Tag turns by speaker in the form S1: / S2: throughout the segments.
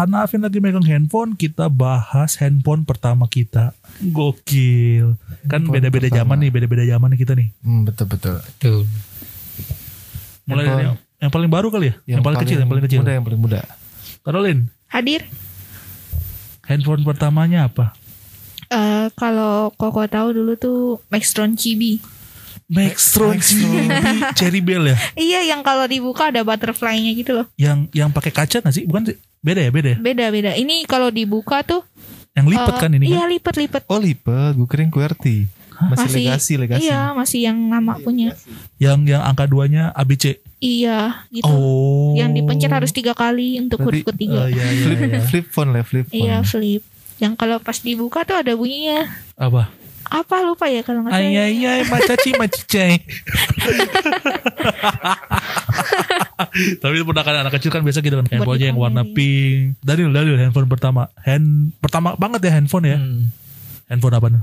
S1: karena Afin lagi megang handphone, kita bahas handphone pertama kita. Gokil. Kan beda-beda zaman nih, beda-beda zaman nih kita nih.
S2: Hmm, betul betul.
S3: Tuh.
S1: Mulai dari
S2: Handphone.
S1: yang, yang paling baru kali ya? Yang, paling, kecil, yang paling kecil.
S2: Muda, yang paling muda.
S1: Caroline,
S4: Hadir.
S1: handphone pertamanya apa?
S4: Eh kalau Koko tahu dulu tuh Maxtron Chibi.
S1: Maxtron Cherry Bell ya?
S4: Iya yang kalau dibuka ada butterfly-nya gitu loh.
S1: Yang yang pakai kaca nggak sih? Bukan? Beda ya, beda ya?
S4: Beda-beda. Ini kalau dibuka tuh
S1: Yang lipat
S4: eh,
S1: kan ini
S4: Iya
S1: kan?
S4: lipat-lipat.
S2: Oh lipat, gue kirain QWERTY. Masih,
S4: Masih-
S2: legasi, legasi.
S4: Iya masih yang nama punya.
S1: Yang yang angka duanya ABC.
S4: Iya gitu.
S1: Oh.
S4: Yang dipencet harus tiga kali untuk
S2: Berarti,
S4: huruf ketiga.
S1: Oh, iya, iya,
S2: Flip,
S1: iya.
S2: flip phone lah, flip phone.
S4: Iya flip. Yang kalau pas dibuka tuh ada bunyinya.
S1: Apa?
S4: Apa lupa ya kalau nggak salah.
S1: Ay ay ay macaci macicai. Tapi pernah kan anak kecil kan biasa gitu kan handphonenya yang warna pink. Daniel Daniel handphone pertama. Hand pertama banget ya handphone ya.
S3: Hmm.
S1: Handphone apa nih?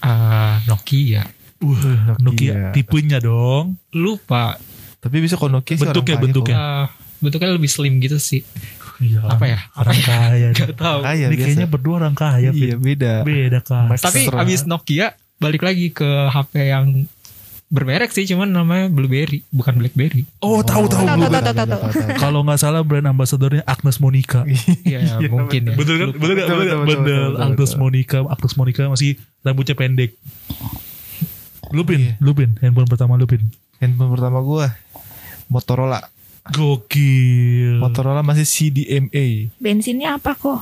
S3: Ah, Nokia.
S1: Wah, Nokia.
S2: Nokia.
S1: tipenya dong.
S3: Lupa.
S2: Tapi bisa kalau Nokia
S1: Bentuknya, bentuknya.
S3: Ah, bentuknya lebih slim gitu sih.
S1: Iya.
S3: Apa ya?
S1: Orang kaya.
S3: Gak tahu.
S2: Kaya
S1: Ini
S2: biasa.
S1: kayaknya berdua orang kaya.
S2: Iya, beda.
S1: Beda kan.
S2: Mas-
S3: Tapi abis Nokia balik lagi ke HP yang bermerek sih, cuman namanya BlueBerry, bukan BlackBerry.
S1: Oh, tahu tahu.
S4: Tahu.
S1: Kalau nggak salah brand ambassadornya Agnes Monica.
S3: Iya, ya, mungkin ya.
S1: Betul kan? Betul kan?
S2: Betul,
S1: Betul,
S2: betul,
S1: betul,
S2: betul, betul,
S1: Agnes. Monica, Agnes Monica masih rambutnya pendek. Lupin,
S2: Iya.
S1: Lupin, handphone pertama Lupin.
S2: Handphone pertama gue Motorola.
S1: Gokil.
S2: Motorola masih CDMA.
S4: Bensinnya apa kok?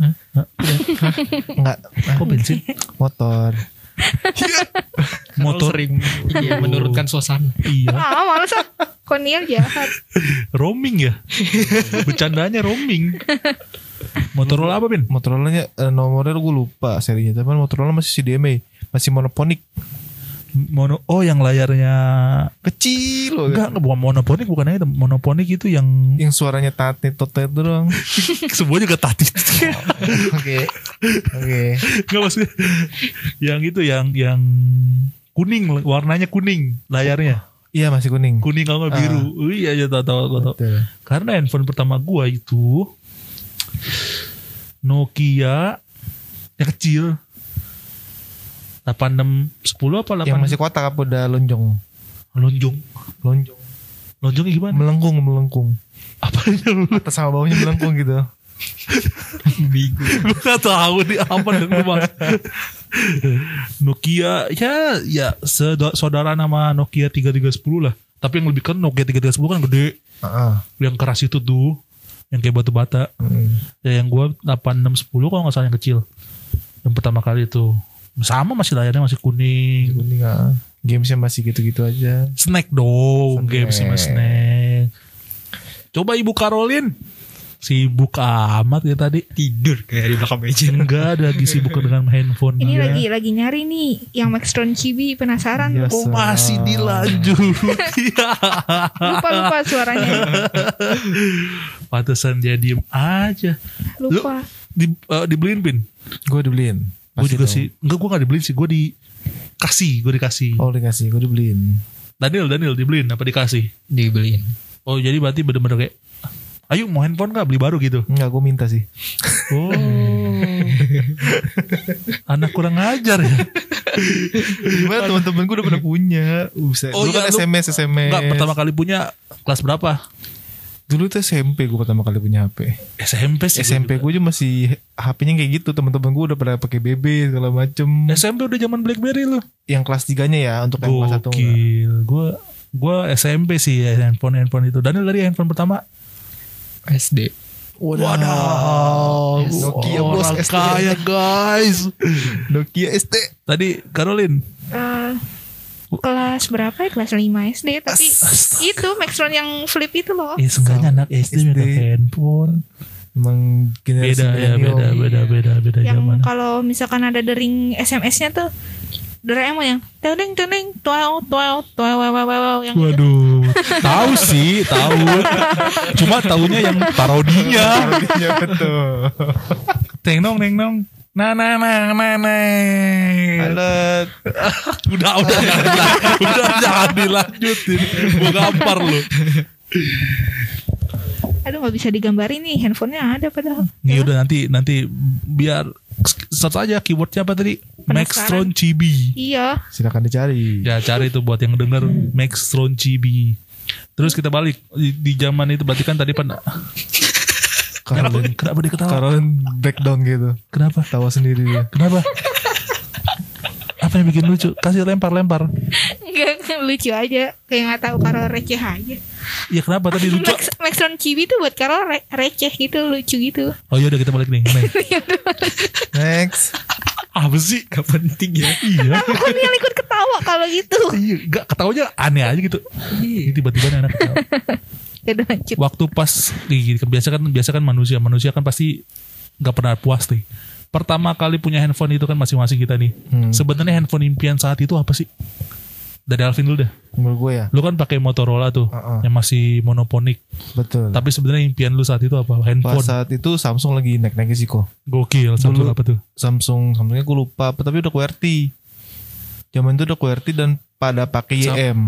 S2: Enggak,
S1: Kok bensin?
S2: motor.
S1: Motor.
S3: sering iya, menurunkan suasana.
S1: Iya.
S4: Ah males ah. Koniel jahat.
S1: Roaming ya. Bercandanya roaming. Motorola apa, Bin?
S2: Motorolanya eh, nomornya gue lupa serinya. Tapi Motorola masih CDMA. Masih monoponik.
S1: Mono Oh, yang layarnya
S2: Kecil loh.
S1: enggak, bukan monoponik bukan itu. Monoponik itu yang
S2: Yang suaranya tatit totet doang.
S1: semuanya juga tadi.
S2: Oke. Oke.
S1: Enggak maksudnya yang itu yang yang kuning warnanya kuning layarnya
S2: Iya masih kuning.
S1: kuning kalau nggak biru Oh, iya iya tahu tahu tahu karena handphone pertama gua itu Nokia yang kecil 8610 apa 8
S2: Yang masih kotak apa udah lonjong?
S1: lonjong
S2: Lonjong.
S1: lonjongnya gimana
S2: Melengkung, melengkung.
S1: lu
S2: Atas sama bawahnya melengkung gitu.
S3: Bigu.
S1: gue gak tahu nih apa lu maksud. Nokia ya ya saudara nama Nokia 3310 lah tapi yang lebih keren Nokia 3310 kan gede
S2: Heeh.
S1: yang keras itu tuh yang kayak batu bata
S2: Hmm.
S1: ya yang gua 8610 kalau nggak salah yang kecil yang pertama kali itu sama masih layarnya masih kuning
S2: Kuning ah. Gamesnya masih gitu-gitu aja.
S1: snack dong
S2: Snack.
S1: game sama snack coba ibu Caroline sibuk amat ya tadi
S3: Tidur kayak di belakang meja.
S1: enggak ada lagi sibuk dengan handphone
S4: Ini
S1: dia.
S4: lagi lagi nyari nih yang Maxtron Chibi penasaran.
S2: Iya,
S1: Oh masih dilanjut
S4: Lupa lupa suaranya.
S1: Pantesan dia diem aja
S4: Lupa.
S1: di, eh, Dibeliin pin
S2: Gue dibeliin.
S1: Gue juga
S2: dong.
S1: sih Enggak gue gak dibeliin sih Gue dikasih Gue dikasih
S2: Oh dikasih, gue dibeliin.
S1: Daniel Daniel dibeliin apa dikasih
S3: Dibeliin.
S1: Oh jadi berarti bener-bener kayak Ayo mau handphone gak beli baru gitu
S2: Enggak, gue minta sih.
S1: Oh Anak kurang ajar ya
S2: Gimana teman-teman gue udah pernah punya. Bisa.
S1: Oh iya,
S2: kan
S1: lu-
S2: SMS, SMS.
S1: Enggak pertama kali punya Kelas berapa?
S2: Dulu tuh SMP gue pertama kali punya HP.
S1: SMP sih gua
S2: SMP
S1: juga.
S2: gue juga masih HP-nya kayak gitu. Teman-teman gue udah pada pakai BB segala macem.
S1: SMP udah zaman Blackberry loh
S2: Yang kelas 3-nya ya untuk yang kelas 1 enggak.
S1: Gokil Gue Gue SMP sih ya handphone handphone itu Daniel dari handphone pertama
S3: SD.
S1: Wadaw
S2: Nokia, bos,
S1: kaya guys
S2: Nokia ST.
S1: Tadi Caroline
S4: Eh, kelas berapa ya? Kelas 5 SD. Tapi itu Maxtron yang flip itu loh.
S1: Ya seenggaknya anak SD
S2: SD.
S1: udah handphone
S2: Emang generasi
S1: Beda ya beda beda beda beda
S4: yang
S1: zaman
S4: kalau misalkan ada dering SMS-nya tuh Doraemon yang teneng teneng tuel tuel tuel wow wow wow yang itu.
S1: Waduh Tahu sih Tahu Cuma tahunya yang parodinya
S2: Iya betul.
S1: Teng nong neng nong Nah nah nah nah nah
S2: Alat.
S1: Udah udah jangan dilanjutin Udah jangan dilanjutin Gue gampar lu
S4: Aduh nggak bisa digambarin nih handphonenya ada padahal.
S1: Nih udah nanti nanti biar search aja keywordnya apa tadi? Maxtron Chibi.
S4: Iya.
S2: Silakan dicari.
S1: Ya cari tuh buat yang denger Maxtron Chibi. Terus kita balik di, di zaman itu berarti kan tadi pada kenapa,
S2: Karolin,
S1: kenapa dia ketawa?
S2: Karolin breakdown gitu.
S1: Kenapa?
S2: Tawa sendiri dia.
S1: Kenapa? Apa yang bikin lucu? Kasih lempar-lempar.
S4: Enggak lucu aja. Kayak nggak tahu Karol receh aja.
S1: Ya kenapa tadi lucu?
S4: Max, Maxron Chibi tuh buat Karol re- receh gitu, lucu gitu.
S1: Oh iya udah kita balik nih. Nih.
S2: Next.
S1: Apa sih?
S3: Gak penting ya.
S1: Iya.
S4: Kan yang ikut ketawa kalau gitu.
S1: Iya, gak ketawanya aneh aja gitu. Ini tiba-tiba nih anak ketawa.
S4: Udah lanjut.
S1: Waktu pas nih, biasa kan biasa kan manusia, manusia kan pasti nggak pernah puas nih. Pertama kali punya handphone itu kan masing-masing kita nih.
S2: Hmm.
S1: Sebenarnya handphone impian saat itu apa sih? Dari Alvin dulu dah.
S2: Menurut gue ya.
S1: Lu kan pakai Motorola tuh,
S2: Uh-uh.
S1: yang masih monoponik.
S2: Betul.
S1: Tapi sebenarnya impian lu saat itu apa?
S2: Pas
S1: Handphone.
S2: saat itu Samsung lagi naik-naiknya sih kok.
S1: Gokil. Samsung
S2: Dulu-
S1: apa tuh?
S2: Samsung Samsungnya gue lupa tapi udah QWERTY. Zaman itu udah QWERTY dan pada pakai
S1: Sam-
S2: YM.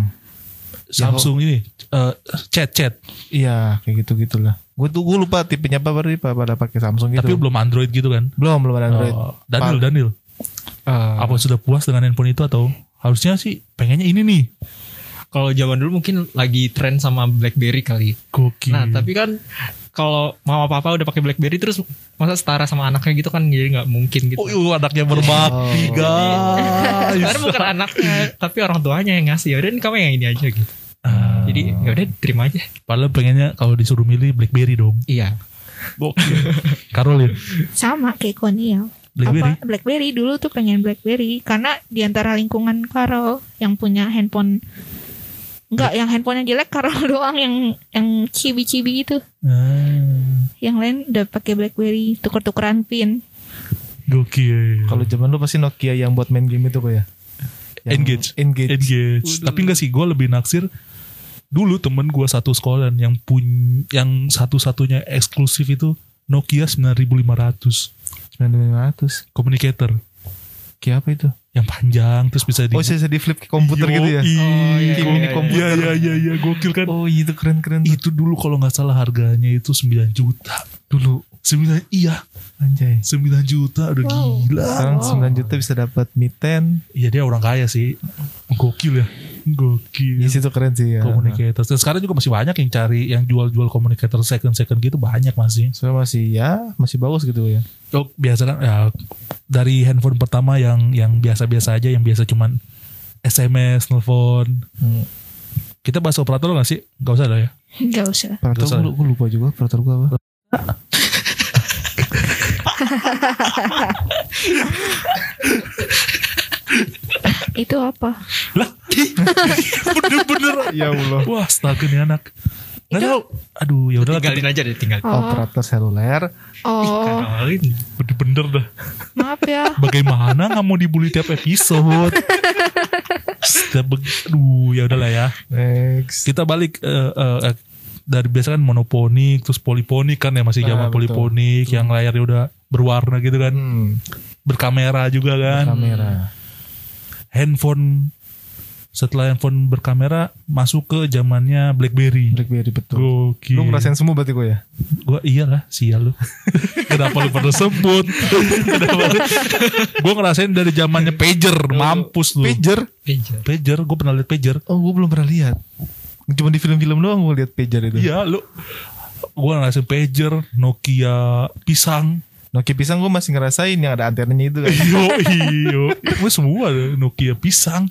S1: Samsung ini eh, chat chat.
S2: Iya kayak gitu gitulah. Gue tuh gue lupa tipenya apa berarti pa- pada pakai Samsung gitu.
S1: Tapi belum Android gitu kan?
S2: belum belum ada Android.
S1: Oh, Daniel, Daniel.
S3: Eh,
S1: Apa sudah puas dengan handphone itu atau harusnya sih pengennya ini nih?
S3: Kalau zaman dulu mungkin lagi tren sama BlackBerry kali.
S1: Gokil.
S3: Nah tapi kan kalau mama papa udah pakai BlackBerry terus masa setara sama anaknya gitu kan jadi nggak mungkin gitu.
S1: Oh, iya, anaknya berbakti,
S2: Oh.
S1: guys.
S3: Karena bukan anaknya tapi orang tuanya yang ngasih. Yaudah kamu yang ini aja gitu.
S1: Ah,
S3: Jadi yaudah terima aja.
S1: padahal pengennya kalau disuruh milih BlackBerry dong.
S3: Iya.
S1: Gokil. Karolin,
S4: Sama kayak Koniel.
S1: BlackBerry.
S4: Apa, BlackBerry dulu tuh pengen BlackBerry karena di antara lingkungan Karol yang punya handphone Enggak, yang handphonenya jelek Karol doang yang yang cibi-cibi itu.
S1: Ah,
S4: Yang lain udah pakai BlackBerry, tuker-tukeran pin.
S1: gokil.
S2: Kalau zaman lu pasti Nokia yang buat main game itu kok ya. Yang
S1: Engage.
S2: Engage.
S1: Engage. Tapi enggak sih, gue lebih naksir dulu temen gue satu sekolahan yang pun yang satu-satunya eksklusif itu Nokia 9500
S2: 9500.
S1: communicator
S2: Kayak apa itu?
S1: yang panjang terus bisa di
S2: Oh bisa di flip ke komputer gitu ya?
S1: Yoi.
S3: Oh, iya,
S2: Kayak
S3: iya,
S2: mini
S3: iya.
S2: komputer.
S1: Iya iya iya iya gokil kan.
S2: Oh iya itu keren-keren.
S1: Itu dulu kalau nggak salah harganya itu 9 juta.
S2: Dulu.
S1: 9 iya,
S2: Anjay.
S1: 9 juta udah
S4: Wow.
S1: gila.
S2: Sekarang 9 juta bisa dapat Mi 10.
S1: Iya dia orang kaya sih. Gokil ya. Gokil.
S2: Yes itu keren sih ya.
S1: Communicator. Dan sekarang juga masih banyak yang cari yang jual-jual communicator second-second gitu banyak masih.
S2: Soalnya masih ya masih bagus gitu ya.
S1: Oh, biasa kan ya dari handphone pertama yang yang biasa-biasa aja yang biasa cuman SMS, nelfon.
S2: Hmm.
S1: Kita bahas operator nggak sih? Gak usah lah ya.
S4: Enggak usah.
S2: Operator gue lupa juga operator gue apa.
S4: Itu apa?
S1: Lah, bener-bener.
S2: ya Allah.
S1: Wah, astaga nih anak. Nggak tahu. Aduh, ya udahlah.
S3: Tinggalin aja deh tinggal.
S4: Oh,
S2: Operator seluler.
S4: oh
S3: Kenalin.
S1: Bener-bener dah.
S4: maaf ya.
S1: Bagaimana nggak mau dibully tiap episode? Setiap Aduh, ya udahlah ya.
S2: Next.
S1: Kita balik eh, eh, dari biasa kan monoponik, terus poliponik kan ya masih zaman
S2: Ah, betul.
S1: poliponik yang layarnya udah berwarna gitu kan,
S2: Hmm.
S1: berkamera juga kan.
S2: Kamera.
S1: Handphone setelah handphone berkamera masuk ke zamannya BlackBerry.
S2: Blackberry betul.
S1: Gokil.
S2: Lu ngerasain semua berarti gue ya?
S1: Gua iyalah sial lu. Kenapa lu pada sebut? Gua ngerasain dari zamannya pager, mampus lu.
S2: Pager?
S3: Pager.
S1: Pager, gue pernah liat pager.
S2: Oh gue belum pernah lihat. Cuma di film-film doang gue lihat pager itu.
S1: Iya lu. Gue ngerasain pager, Nokia pisang.
S2: Nokia pisang gue masih ngerasain yang ada antenanya itu kan.
S1: Yo iyo. Gue semua deh, Nokia pisang.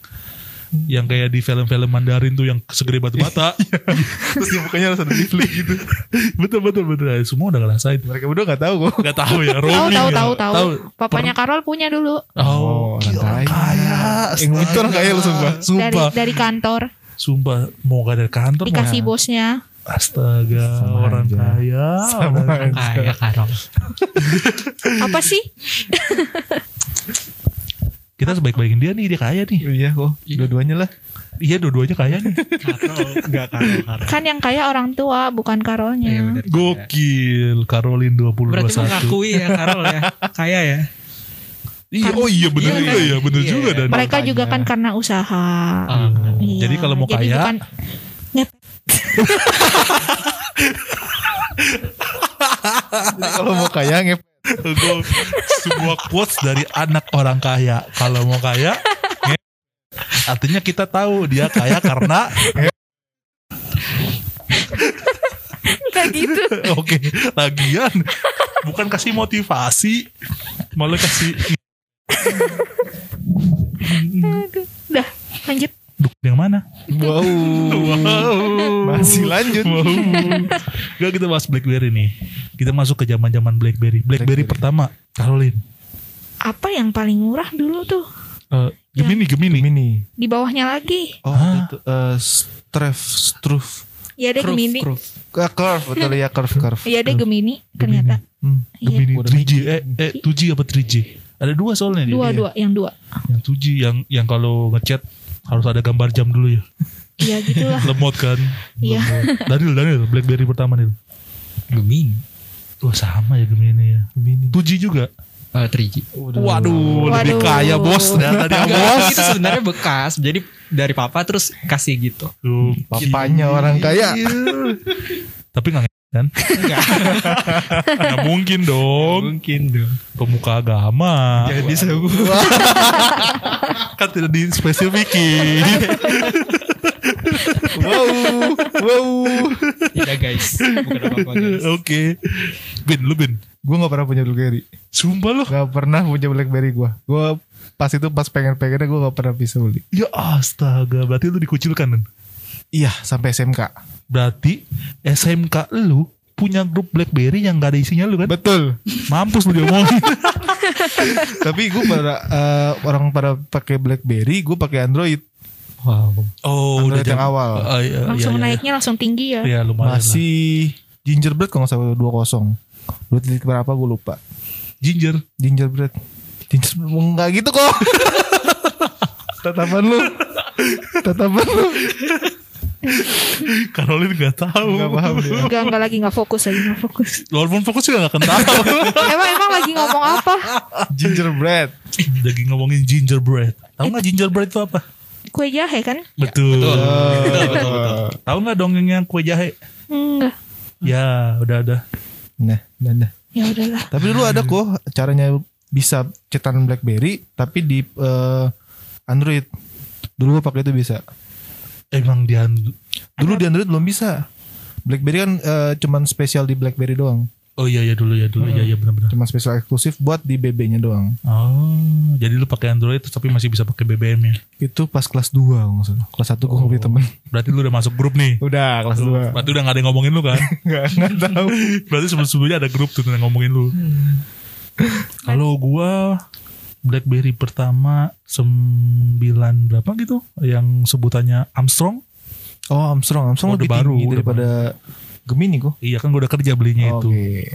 S1: Yang kayak di film-film Mandarin tuh yang segede batu bata.
S2: Terus yang mukanya harus ada di flip gitu.
S1: betul betul betul. Semua udah ngerasain.
S2: Mereka berdua gak tahu kok.
S1: Gak tahu ya,
S4: Tahu
S1: roaming
S4: tahu
S1: ya.
S4: tahu tahu. Papanya Karol punya dulu
S1: Oh,
S2: Oh, orang kaya.
S1: kaya.
S2: Yang itu orang kaya lu sumpah.
S4: dari
S1: Sumpah.
S4: dari kantor
S1: Sumpah mau gak dari kantor mau-
S4: dikasih bosnya.
S1: Astaga,
S2: Sama
S1: orang
S2: aja.
S1: kaya.
S2: Sama
S1: orang-
S2: aja.
S3: Kayak Karol.
S4: Apa sih?
S1: Kita sebaik-baikin dia nih, dia kaya nih.
S2: Iya kok. Dua-duanya lah.
S1: Iya, dua-duanya kaya nih.
S3: Karol. Enggak Karol. Karol.
S4: Kan yang kaya orang tua bukan
S3: Iya
S4: Karolnya.
S3: bener.
S1: Gokil, Karolin 2021.
S3: Berarti mengakui ya Karol ya. Kaya ya.
S1: Iya, oh iya bener
S3: Iya,
S1: juga
S3: kan?
S1: ya, bener
S3: Iya.
S1: juga dan.
S4: Mereka juga kan karena usaha.
S3: Ah.
S4: Iya,
S1: Jadi kalau mau
S4: jadi
S1: kaya-
S4: bukan
S2: kalau mau kaya ngep
S1: sebuah quotes dari anak orang kaya. Kalau mau kaya, nge- artinya kita tahu dia kaya karena
S4: Kayak gitu.
S1: oke lagian bukan kasih motivasi, malah kasih
S4: Aduh. Dah, lanjut.
S1: Duh, yang mana?
S2: Wow. Masih lanjut.
S1: Wow. Gak kita bahas BlackBerry nih. Kita masuk ke zaman-zaman BlackBerry. BlackBerry,
S2: BlackBerry.
S1: pertama, Caroline.
S4: Apa yang paling murah dulu tuh?
S1: Eh, Gemini, Gemini.
S2: Mini.
S4: Di bawahnya lagi.
S2: Oh,
S1: Ah.
S2: itu eh Stref, Struf.
S4: Ya ada
S3: Curve,
S4: Gemini.
S3: curve.
S2: Ah, curve betul ya curve curve.
S4: Ya ada Gemini ternyata.
S2: Hmm.
S4: Iya.
S1: Gemini
S2: Udah
S1: 3G. Eh, eh 2G apa 3G? Ada dua soalnya dia.
S4: Dua dua, yang dua.
S1: Yang 2G yang yang kalau ngechat harus ada gambar jam dulu ya.
S4: Iya gitulah.
S1: Lemot kan.
S4: Iya.
S1: Daniel, Daniel, BlackBerry pertama nih.
S3: Gemini.
S1: Wah sama ya Gemini ya.
S2: Mini.
S1: 2G juga.
S3: Eh, 3G.
S1: Waduh, lebih
S4: Waduh.
S1: kaya bos ternyata dia bos.
S3: itu sebenarnya bekas. Jadi dari papa terus kasih gitu.
S1: Tuh,
S2: Papanya orang kaya.
S1: Tapi nggak kan?
S3: Enggak.
S1: Nggak mungkin dong.
S3: Mungkin dong.
S1: Pemuka agama.
S3: Jangan disebut.
S1: kan tidak dispesifikin.
S2: Wow. Wow.
S3: Tidak guys. Bukan apa-apa guys.
S1: Oke. Bin, lu Bin.
S2: Gue gak pernah punya BlackBerry.
S1: Sumpah lu.
S2: Gak pernah punya BlackBerry gue. Gue pas itu pas pengen-pengennya gue gak pernah bisa beli.
S1: Ya astaga, berarti lu dikucilkan kan?
S2: Iya sampai SMK.
S1: Berarti SMK lu punya grup BlackBerry yang gak ada isinya lu kan?
S2: Betul.
S1: Mampus lu diomongin.
S2: Tapi gue pada eh, orang pada pakai BlackBerry, gue pakai Android.
S3: Wow.
S1: Oh,
S2: Android yang
S1: jam-
S2: awal.
S1: Oh, iya,
S4: Langsung
S1: iya, iya.
S4: naiknya langsung tinggi ya.
S1: Iya, lumayan lah.
S2: Masih gingerbread kalau nggak salah 20. Dua titik berapa gue lupa.
S1: Ginger.
S2: Gingerbread. Gingerbread enggak gitu kok. Tatapan lu. Tatapan lu.
S1: Caroline gak tahu.
S2: Enggak paham dia.
S4: Enggak, enggak lagi enggak fokus lagi enggak fokus.
S1: Walaupun fokus juga gak akan tahu.
S4: emang emang lagi ngomong apa?
S2: Gingerbread.
S1: Lagi ngomongin gingerbread. Tahu gak gingerbread itu apa?
S4: Kue jahe kan?
S1: Betul.
S3: Betul, betul, betul.
S1: Tahu gak dongengnya kue jahe?
S4: Enggak.
S1: Ya, udah ada.
S2: Nah, nah, nah.
S4: Ya udahlah.
S2: Tapi dulu ada kok caranya bisa cetan BlackBerry tapi di eh, Android. Dulu gue pakai itu bisa.
S1: Emang dia
S2: Dulu di Android belum bisa. BlackBerry kan eh, cuman spesial di BlackBerry doang.
S1: Oh iya ya dulu ya dulu ya ya benar-benar.
S2: Cuma spesial eksklusif buat di BB-nya doang.
S1: Oh, jadi lu pakai Android tapi masih bisa pakai BBM ya.
S2: Itu pas kelas 2 kalau nggak salah. Kelas 1 gue
S1: Oh.
S2: beli temen.
S1: Berarti lu udah masuk grup nih.
S2: Udah kelas 2.
S1: Berarti udah gak ada yang ngomongin lu kan?
S2: Enggak enggak tahu.
S1: Berarti sebelum-sebelumnya ada grup tuh yang ngomongin lu. Kalau gua BlackBerry pertama sembilan berapa gitu yang sebutannya Armstrong.
S2: Oh Armstrong,
S1: Oh,
S2: Armstrong lebih
S1: udah baru,
S2: tinggi
S1: udah
S2: daripada Gemini kok.
S1: Iya kan gua udah kerja belinya itu.
S2: Oke.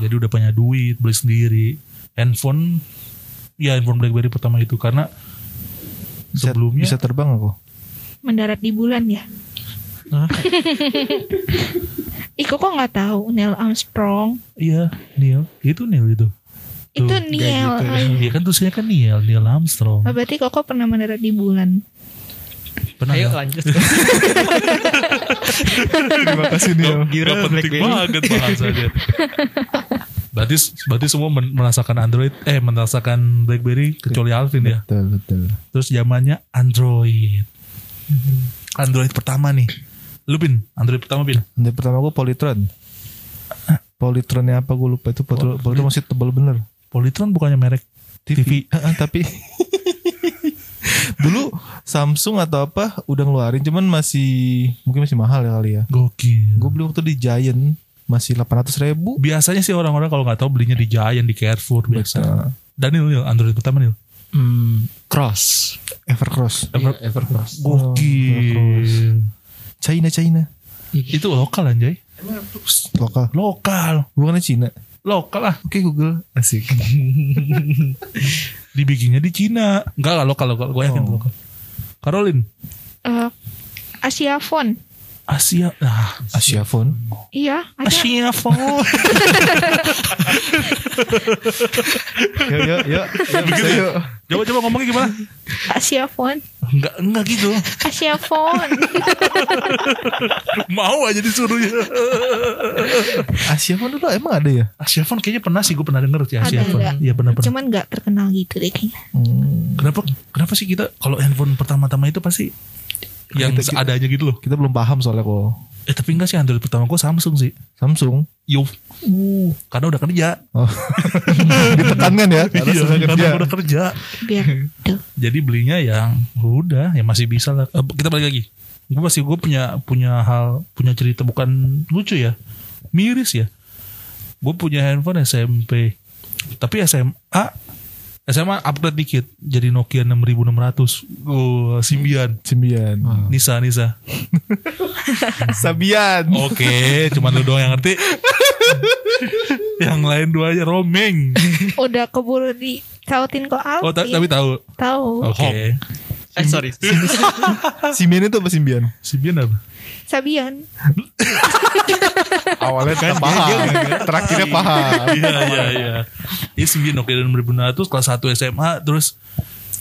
S1: Jadi udah punya duit, beli sendiri. Handphone ya handphone BlackBerry pertama itu karena
S2: Bisa,
S1: sebelumnya
S2: bisa terbang aku.
S4: Mendarat di bulan ya. Kok kok nggak tahu Neil Armstrong?
S1: iya Neil, itu Neil itu.
S4: Itu Neil.
S3: gitu ya.
S1: Iya kan tulisannya kan Neil, Neil Armstrong.
S4: Oh, berarti kok pernah mendarat di bulan.
S1: Pernah
S3: Ayo
S1: nggak?
S3: lanjut.
S2: Terima kasih Neil.
S3: Gila
S1: Gak penting banget bahasanya. berarti berarti semua men- merasakan Android eh merasakan BlackBerry kecuali Alvin ya.
S2: Betul betul.
S1: Terus zamannya Android. Android pertama nih. Lu Bin, Android pertama Bin.
S2: Android pertama gue Polytron. Polytronnya apa gue lupa itu Polytron, Polytron masih tebal bener.
S1: Polytron bukannya merek TV.
S2: Ah, tapi dulu Samsung atau apa udah ngeluarin cuman masih mungkin masih mahal ya kali ya.
S1: Gokil.
S2: Gue beli waktu di Giant masih 800 ribu.
S1: Biasanya sih orang-orang kalau nggak tahu belinya di Giant, di Carrefour biasa. Daniel, Nil, Android pertama Nil.
S3: Hmm, cross.
S2: Evercross.
S3: Iya, Evercross.
S1: Gokil.
S2: China China.
S1: Itu lokal anjay.
S2: Lokal.
S1: Lokal.
S2: Bukannya Cina.
S1: Lokal lah.
S2: Oke Google. Asik.
S1: Dibikinnya di Cina. Enggak lah lokal lokal. Gue yakin
S2: Oh.
S1: lokal. Caroline.
S4: Eh, Asia Phone.
S1: Asia. Nah,
S2: Asia Phone.
S4: Iya, ada.
S1: Asia phone.
S2: Yuk yuk yuk. yuk.
S1: Coba coba ngomongnya gimana?
S4: Asia Phone.
S1: Enggak enggak gitu.
S4: Asia Phone.
S1: Mau aja disuruh ya.
S2: Asia Phone dulu emang ada ya?
S1: Asia Phone kayaknya pernah sih gue pernah denger sih Asia
S4: Ada,
S1: Phone. Iya pernah pernah.
S4: Cuman nggak terkenal gitu deh kayaknya.
S2: Hmm,
S1: Kenapa kenapa sih kita kalau handphone pertama-tama itu pasti yang
S2: Kita-
S1: seadanya gitu loh.
S2: kita belum paham soalnya kok.
S1: Eh tapi enggak sih Android pertama gue Samsung sih.
S2: Samsung.
S1: Yo. Uh, karena udah kerja.
S2: Oh. Ditekankan ya. Karena
S1: Iya, karena
S2: kerja.
S1: udah kerja.
S4: Biar tuh.
S1: Jadi belinya yang udah ya masih bisa lah. Eh, kita balik lagi. Gue masih gue punya punya hal punya cerita bukan lucu ya, miris ya. Gue punya handphone SMP, tapi SMA SMA upgrade dikit jadi Nokia 6600. Oh, Symbian.
S2: Sembilan.
S1: Nisa Nisa.
S2: Sabian.
S1: Oke, cuman lu doang yang ngerti. yang lain dua aja roaming.
S4: Udah keburu dicautin kok Alvin.
S1: Oh, ta- tapi tahu.
S4: Tahu.
S1: Oke.
S3: Eh sorry.
S2: Simbian itu apa Simbian?
S1: Symbian apa?
S4: Sabian.
S2: Awalnya kan paham. Terakhirnya paham.
S1: iya iya iya ini sembilan Nokia 6600 kelas 1 SMA terus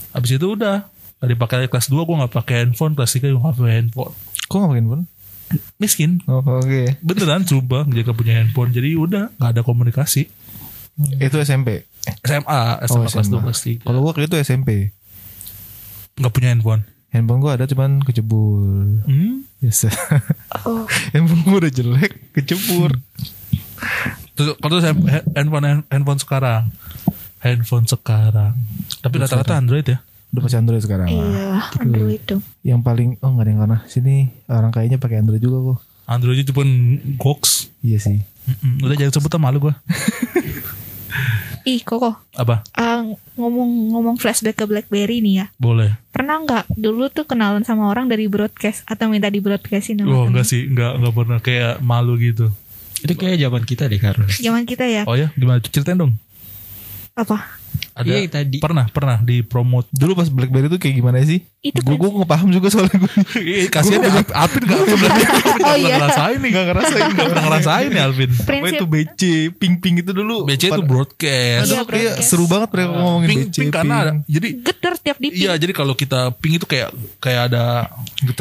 S1: habis itu udah Gak dipakai lagi kelas 2 gue gak pakai handphone kelas 3 gue gak pakai handphone
S2: Kok gak pakai handphone?
S1: miskin
S2: Oh, oke.
S1: beneran coba menjaga punya handphone jadi udah gak ada komunikasi
S2: Itu SMP.
S1: SMA SMA kelas 2 kelas 3
S2: Kalau gua waktu itu SMP.
S1: gak punya handphone
S2: Handphone gua ada cuman kecebur.
S1: hmm?
S2: Biasa.
S4: Oh.
S2: handphone gua udah jelek, kecebur.
S1: terus kalau saya handphone handphone sekarang handphone sekarang tapi rata-rata Android ya
S2: Udah pakai Android sekarang.
S4: Iya, Android tuh.
S2: Yang paling oh nggak ada yang karena sini orang kayaknya pakai Android juga kok.
S1: Androidnya cuma Gox
S2: Iya sih.
S1: Mm-mm. udah jangan sebut malu gue
S4: Ih, Koko.
S1: apa
S4: ah, ngomong-ngomong flashback ke BlackBerry nih ya.
S1: boleh
S4: Pernah nggak dulu tuh kenalan sama orang dari broadcast atau minta di broadcastin
S1: Oh enggak sih, enggak enggak pernah kayak malu gitu.
S3: Itu kayak zaman kita deh Karo.
S4: Zaman kita ya.
S1: Oh ya, gimana? Ceritain dong.
S4: Apa?
S1: Ada
S3: Iya, tadi.
S1: pernah pernah di promote.
S2: Dulu pas BlackBerry tuh kayak gimana sih?
S4: Itu
S2: Gue
S4: kan-
S2: gue nggak paham juga soalnya gue.
S1: Kasihan ya Alvin enggak pernah
S4: Oh iya.
S1: ngerasain nih, enggak ngerasain, enggak pernah ngerasain nih Alvin.
S2: Apa
S4: Prinsip
S2: itu BC, ping-ping itu dulu.
S1: BC itu broadcast.
S4: Iya,
S2: kayak
S4: broadcast.
S2: seru banget mereka ngomongin
S1: Ping,
S2: BC.
S1: ping karena ada, jadi
S4: Getar tiap di
S1: Iya, jadi kalau kita ping itu kayak kayak ada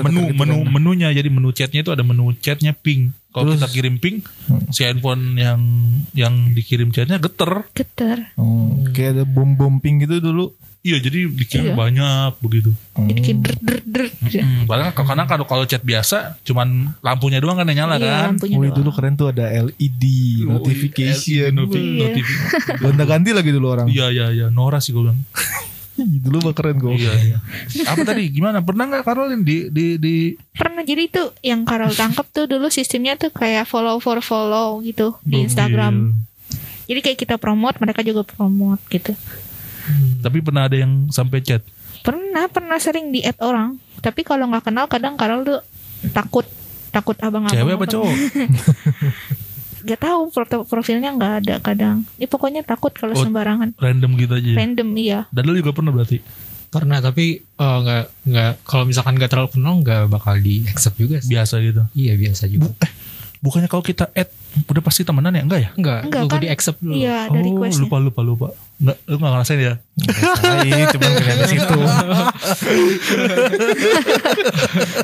S1: menu
S2: gitu
S1: menu
S2: kan.
S1: menunya. Jadi menu chatnya itu ada menu chatnya ping. Kalau kita kirim ping,
S2: Hmm.
S1: si handphone yang yang dikirim chatnya geter.
S4: getar.
S2: Oh, kayak ada bom-bom ping gitu dulu.
S1: Iya, jadi dikirim
S4: Iya.
S1: banyak begitu.
S4: Jadi kayak der der der.
S1: Hmm, padahal karena kalau kalau chat biasa cuman lampunya doang kan yang nyala
S4: Iya,
S1: kan.
S4: lampunya doang.
S2: dulu keren tuh ada LED, notification.
S1: Notif,
S4: Iya.
S1: notif.
S2: Gonta ganti lagi dulu orang.
S1: Iya iya iya Nora sih gue bilang.
S2: dulu mah keren gue.
S1: Iya iya. Apa tadi gimana? Pernah nggak Karolin di di di
S4: Pernah jadi tuh yang Karol tangkep tuh dulu sistemnya tuh kayak follow for follow gitu di
S1: Gokil.
S4: Instagram. Jadi kayak kita promote, mereka juga promote gitu.
S1: Tapi pernah ada yang sampai chat.
S4: Pernah, pernah sering di add orang. Tapi kalau nggak kenal kadang Karol tuh takut takut abang-abang.
S1: Cewek apa cowok?
S4: Gak tahu foto profilnya nggak ada kadang. Ini pokoknya takut kalau
S1: Oh.
S4: sembarangan.
S1: Random gitu aja.
S4: Random iya.
S1: Dan lu juga pernah berarti.
S3: Pernah tapi eh, nggak nggak kalau misalkan nggak terlalu kenal nggak bakal di accept juga sih.
S1: Biasa gitu.
S3: Iya biasa juga.
S1: Bukannya kalau kita add udah pasti temenan ya? Enggak ya?
S3: Enggak,
S4: Enggak kan?
S3: di accept dulu.
S4: Iya, ada
S1: oh,
S4: requestnya.
S1: lupa lupa lupa. Enggak, lu enggak ngerasain ya?
S2: Rasain, cuman di situ.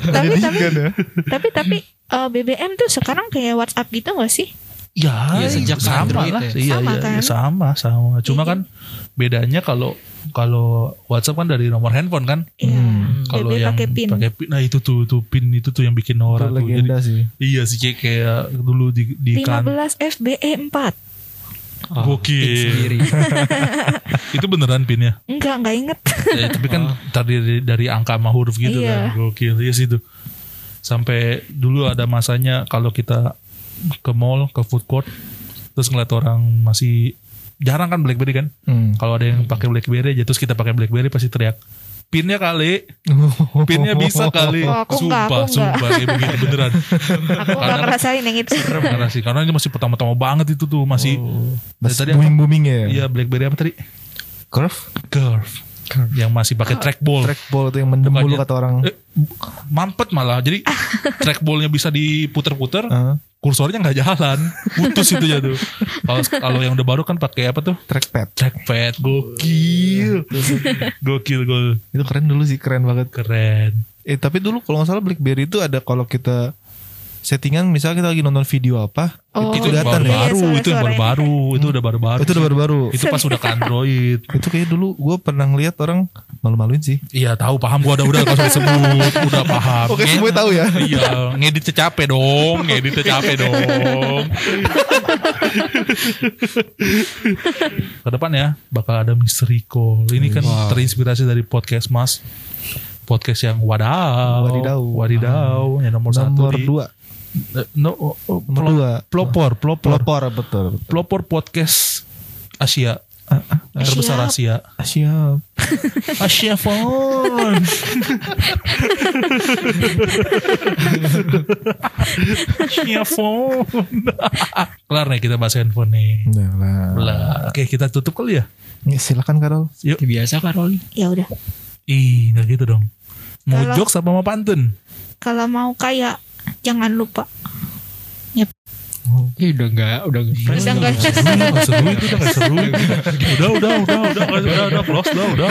S4: tapi
S2: Jadi
S4: tapi
S2: kan ya.
S4: tapi tapi eh, BBM tuh sekarang kayak WhatsApp gitu gak sih?
S1: Ya,
S3: Iya, sejak
S1: sama
S3: Android
S1: lah.
S3: ya.
S1: Iya,
S4: Sama
S1: iya,
S4: kan?
S1: iya, sama, sama. Cuma
S4: Iya.
S1: kan bedanya kalau kalau WhatsApp kan dari nomor handphone kan.
S4: Iya.
S1: Kalau
S4: BB
S1: yang
S4: pakai pin.
S1: pakai pin, nah itu tuh tuh pin itu tuh yang bikin
S2: Itu
S1: Nora tuh. Jadi,
S2: sih.
S1: iya sih kayak, kayak dulu di di kan.
S4: 15 FBE 4.
S3: Oh,
S1: Gokil. Itu beneran pinnya.
S4: Enggak, enggak inget.
S1: Eh, tapi kan terdiri dari angka sama huruf gitu
S4: Iya.
S1: kan. Gokil. Iya sih itu. Sampai dulu ada masanya kalau kita ke mall, ke food court terus ngeliat orang masih jarang kan BlackBerry kan.
S2: Hmm.
S1: Kalau ada yang pakai BlackBerry aja terus kita pakai BlackBerry pasti teriak pinnya kali, pinnya bisa kali.
S4: Oh, aku enggak,
S1: sumpah,
S4: aku enggak.
S1: sumpah kayak begitu beneran.
S4: Aku enggak ngerasain yang itu.
S1: Karena sih karena ini masih pertama-tama banget itu tuh masih
S2: Mas
S1: Tadi
S2: booming boomingnya ya.
S1: Iya BlackBerry apa tadi?
S2: Curve.
S1: Curve. Yang masih pakai trackball.
S2: Trackball itu yang mendem
S1: Bukannya-
S2: dulu kata orang.
S1: Eh, mampet malah. Jadi trackballnya bisa diputer-puter,
S2: Ah,
S1: kursornya nggak jalan, putus itu ya tuh. Kalau kalau yang udah baru kan pakai apa tuh?
S2: trackpad.
S1: Trackpad, gokil, gokil, gol,
S2: Itu keren dulu sih, keren banget.
S1: keren.
S2: Eh tapi dulu kalau nggak salah BlackBerry itu ada kalau kita settingan misalnya kita lagi nonton video apa,
S4: Oh.
S2: itu
S1: yang
S2: kelihatan ya.
S1: baru-baru,
S4: Iya,
S1: itu yang
S4: suara-suaranya.
S1: baru-baru, itu udah baru-baru.
S2: Itu udah baru-baru.
S1: Itu pas udah ke Android.
S2: itu kayak dulu gue pernah ngeliat orang malu-maluin sih.
S1: Iya tahu paham gua udah udah kalau usah disebut udah paham.
S2: Oke, semua tahu ya.
S1: Iya ngedit capek dong, ngedit capek dong. Ke depan ya bakal ada misteri call. Ini kan terinspirasi dari podcast Mas. Podcast yang wadaw,
S2: Wadidaw.
S1: wadidaw, yang nomor, satu
S2: Nomor dua,
S1: no, oh, oh,
S2: nomor
S1: plo-
S2: dua.
S1: pelopor, pelopor,
S2: Pelopor betul. betul.
S1: pelopor podcast Asia terbesar Asia.
S2: Ah, siap.
S1: Asia phone. Asia phone. Kelar nih kita bahas handphone nih.
S2: Udah lah.
S1: Oke kita tutup kali ya.
S2: Ya, silakan Karol.
S1: Yuk.
S3: Seperti biasa Karol.
S4: Ya udah.
S1: Ih, nggak gitu dong. Mau jokes apa mau pantun?
S4: Kalau mau kaya jangan lupa.
S3: Eh udah enggak, udah enggak.
S4: Udah enggak.
S1: Nggak seru itu udah nggak seru. Udah, udah, udah, udah, udah, udah, udah, close, udah, udah.